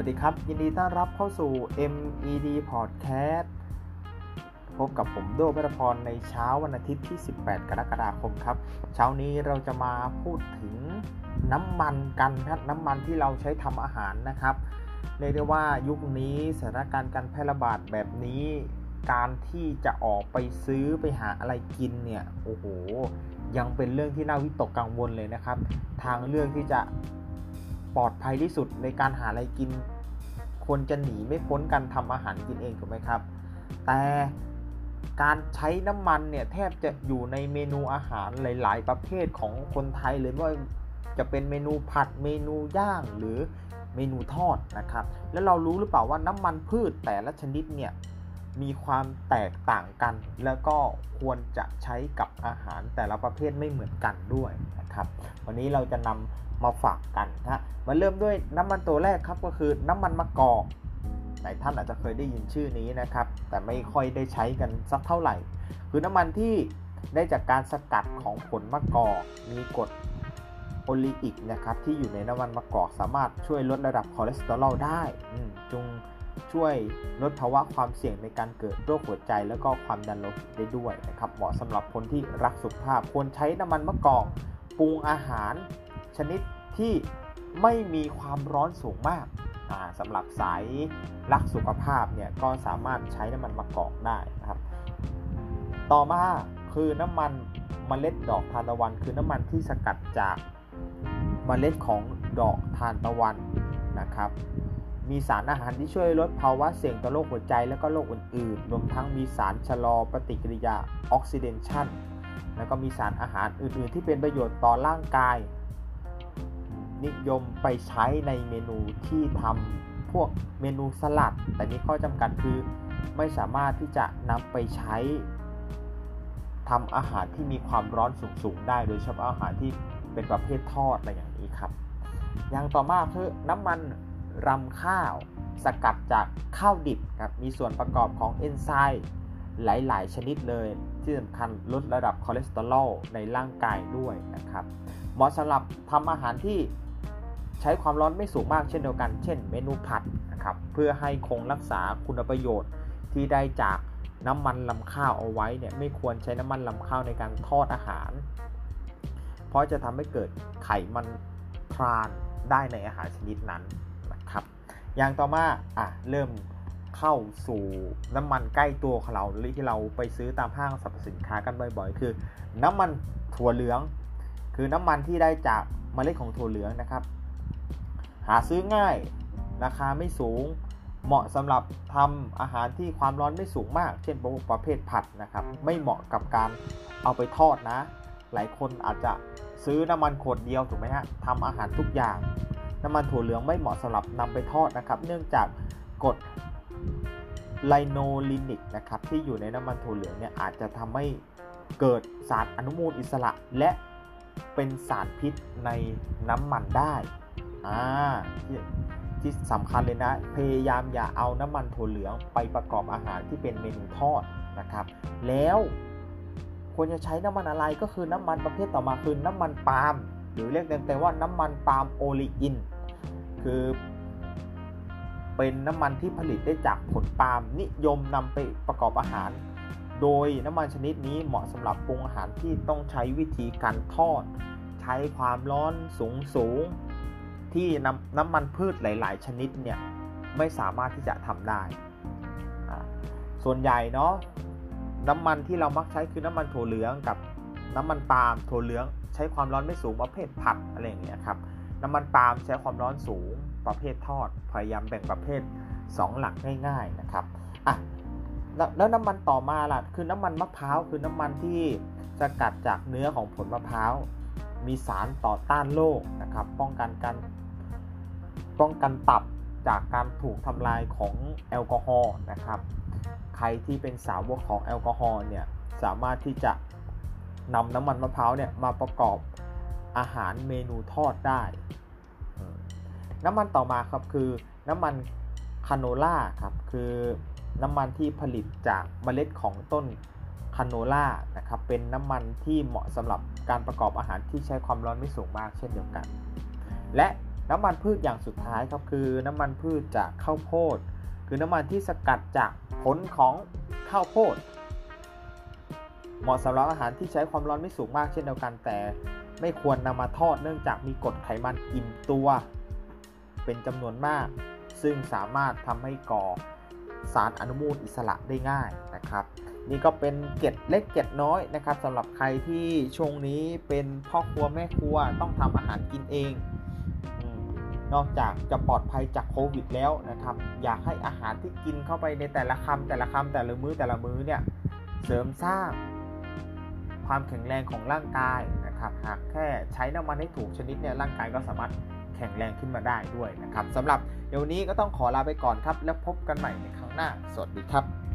วัสดีครับ ยินดีต้อนรับเข้าสู่ MED Podcast พบกับผมโดเบรพรในเช้าวันอาทิตย์ที่ 18 กรกฎาคมครับ เช้านี้เราจะมาพูดถึงน้ำมันกันครับน้ำมันที่เราใช้ทำอาหารนะครับเรียกได้ว่ายุคนี้สถานการณ์การแพร่ระบาดแบบนี้ การที่จะออกไปซื้อไปหาอะไรกินเนี่ยโอ้โหยังเป็นเรื่องที่น่าวิตกกังวลเลยนะครับ ทางเรื่องที่จะ ปลอดภัยที่สุดในการหาอะไรกินควรจะหนีไม่พ้นการทำอาหารกินเองถูกไหมครับ แต่การใช้น้ำมันเนี่ยแทบจะอยู่ในเมนูอาหารหลาย ๆ ประเภทของคนไทยเลยว่าจะเป็นเมนูผัดเมนูย่างหรือเมนูทอดนะครับ แล้วเรารู้หรือเปล่าว่าน้ำมันพืชแต่ละชนิดเนี่ย มีความแตกต่างกัน แล้วก็ควรจะใช้กับอาหารแต่ละประเภทไม่เหมือนกันด้วยนะครับ วันนี้เราจะนำมาฝากกันนะมาเริ่มด้วยน้ำมันตัวแรกครับก็คือน้ำมันมะกอกหลายท่านอาจจะเคยได้ยินชื่อนี้นะครับ แต่ไม่ค่อยได้ใช้กันสักเท่าไหร่ คือน้ำมันที่ได้จากการสกัดของผลมะกอกมีกรดโอลีอิกนะครับที่อยู่ในน้ำมันมะกอกสามารถช่วยลดระดับคอเลสเตอรอลได้จง ช่วยลดภาวะความเสี่ยงในการเกิดโรคหัวใจ แล้วก็ความดันโลหิตได้ด้วยนะครับเหมาะสำหรับคนที่รักสุขภาพควรใช้น้ำมันมะกอกปรุงอาหารชนิดที่ไม่มีความร้อนสูงมากสำหรับสายรักสุขภาพเนี่ยก็สามารถใช้น้ำมันมะกอกได้นะครับ ต่อมาคือน้ำมันเมล็ดดอกทานตะวัน คือน้ำมันที่สกัดจากเมล็ดของดอกทานตะวันนะครับ มีสารอาหารที่ช่วยลดภาวะเสี่ยงต่อโรคหัวใจและก็โรคอื่นๆ รวมทั้งมีสารชะลอปฏิกิริยาออกซิเดชันแล้วก็มีสารอาหารอื่นๆ ที่เป็นประโยชน์ต่อร่างกาย นิยมไปใช้ในเมนูที่ทำพวกเมนูสลัด แต่มีข้อจำกัดคือไม่สามารถที่จะนำไปใช้ทำอาหารที่มีความร้อนสูงๆ ได้โดยเฉพาะอาหารที่เป็นประเภททอดอะไรอย่างนี้ครับ อย่างต่อมาคือน้ำมัน รำข้าว สกัดจากข้าวดิบครับมีส่วนประกอบของเอนไซม์หลาย ๆ ชนิดเลยที่สำคัญลดระดับคอเลสเตอรอลในร่างกายด้วยนะครับเหมาะสำหรับทำอาหารที่ใช้ความร้อนไม่สูงมากเช่นเดียวกัน เช่นเมนูผัดนะครับเพื่อให้คงรักษาคุณประโยชน์ที่ได้จากน้ำมันลำข้าวเอาไว้เนี่ยไม่ควรใช้น้ำมันลำข้าวในการทอดอาหาร เพราะจะทำให้เกิดไขมันทรานได้ในอาหารชนิดนั้น ครับ อย่างต่อมาอะเริ่มเข้าสู่น้ำมันใกล้ตัวของเราที่เราไปซื้อตามห้างสรรพสินค้ากันบ่อยๆ คือ น้ำมันถั่วเหลือง คือน้ำมันที่ได้จากเมล็ดของถั่วเหลืองนะครับ หาซื้อง่ายราคาไม่สูงเหมาะสำหรับทำอาหารที่ความร้อนไม่สูงมาก เช่นประเภทผัดนะครับ ไม่เหมาะกับการเอาไปทอดนะ หลายคนอาจจะซื้อน้ำมันขวดเดียวถูกไหมฮะทำอาหารทุกอย่าง น้ำมันถั่วเหลืองไม่เหมาะสำหรับนำไปทอดนะครับ เนื่องจากกรดไลโนลินิกนะครับที่อยู่ในน้ำมันถั่วเหลืองเนี่ยอาจจะทำให้เกิดสารอนุมูลอิสระและเป็นสารพิษในน้ำมันได้อ่าที่สำคัญเลยนะ พยายามอย่าเอาน้ำมันถั่วเหลืองไปประกอบอาหารที่เป็นเมนูทอดนะครับ แล้วควรจะใช้น้ำมันอะไรก็คือน้ำมันประเภทต่อมาคือน้ำมันปาล์ม หรือเรียกเต็มๆว่าน้ำมันปาล์มโอลีอิน คือเป็นน้ำมันที่ผลิตได้จากผลปาล์มนิยมนำไปประกอบอาหาร โดยน้ำมันชนิดนี้เหมาะสำหรับปรุงอาหารที่ต้องใช้วิธีการทอด ใช้ความร้อนสูงสูงที่น้ำน้ำมันพืชหลาย ๆ ชนิดเนี่ยไม่สามารถที่จะทำได้ ส่วนใหญ่เนาะน้ำมันที่เรามักใช้คือน้ำมันถั่วเหลืองกับน้ำมันปาล์มถั่วเหลือง ช้ความร้อนไม่สูงประเภทผัดอะไรอย่างเงี้ยครับน้ำมันปาล์มใช้ความร้อนสูงประเภททอด พยายามแบ่งประเภท 2 หลักง่ายๆนะครับอะแล้วน้ำมันต่อมาล่ะคือน้ำมันมะพร้าวคือน้ำมันที่สกัดจากเนื้อของผลมะพร้าวมีสารต่อต้านโรคนะครับ ป้องกันการป้องกันตับจากการถูกทำลายของแอลกอฮอล์นะครับ ใครที่เป็นสาวกของแอลกอฮอล์เนี่ยสามารถที่จะ นำน้ำมันมะพร้าวเนี่ยมาประกอบอาหารเมนูทอดได้ น้ำมันต่อมาครับคือน้ำมันคาโนล่าครับคือน้ำมันที่ผลิตจากเมล็ดของต้นคาโนล่านะครับเป็นน้ำมันที่เหมาะสำหรับการประกอบอาหารที่ใช้ความร้อนไม่สูงมากเช่นเดียวกัน และน้ำมันพืชอย่างสุดท้ายครับคือน้ำมันพืชจากข้าวโพด คือน้ำมันที่สกัดจากผลของข้าวโพด เหมาะสำหรับอาหารที่ใช้ความร้อนไม่สูงมากเช่นเดียวกันแต่ไม่ควรนำมาทอดเนื่องจากมีกรดไขมันอิ่มตัว เป็นจำนวนมาก ซึ่งสามารถทำให้ก่อสารอนุมูลอิสระได้ง่ายนะครับ นี่ก็เป็นเกร็ดเล็กเกร็ดน้อยนะครับสำหรับใครที่ช่วงนี้เป็นพ่อครัวแม่ครัวต้องทำอาหารกินเองนอกจากจะปลอดภัยจากโควิดแล้วนะครับ อยากให้อาหารที่กินเข้าไปในแต่ละคำแต่ละคำแต่ละมื้อแต่ละมื้อเนี่ยเสริมสร้าง ความแข็งแรงของร่างกายนะครับหากแค่ใช้น้ำมันให้ถูกชนิดเนี่ยร่างกายก็สามารถแข็งแรงขึ้นมาได้ด้วยนะครับสำหรับเดี๋ยวนี้ก็ต้องขอลาไปก่อนครับ แล้วพบกันใหม่ในครั้งหน้า สวัสดีครับ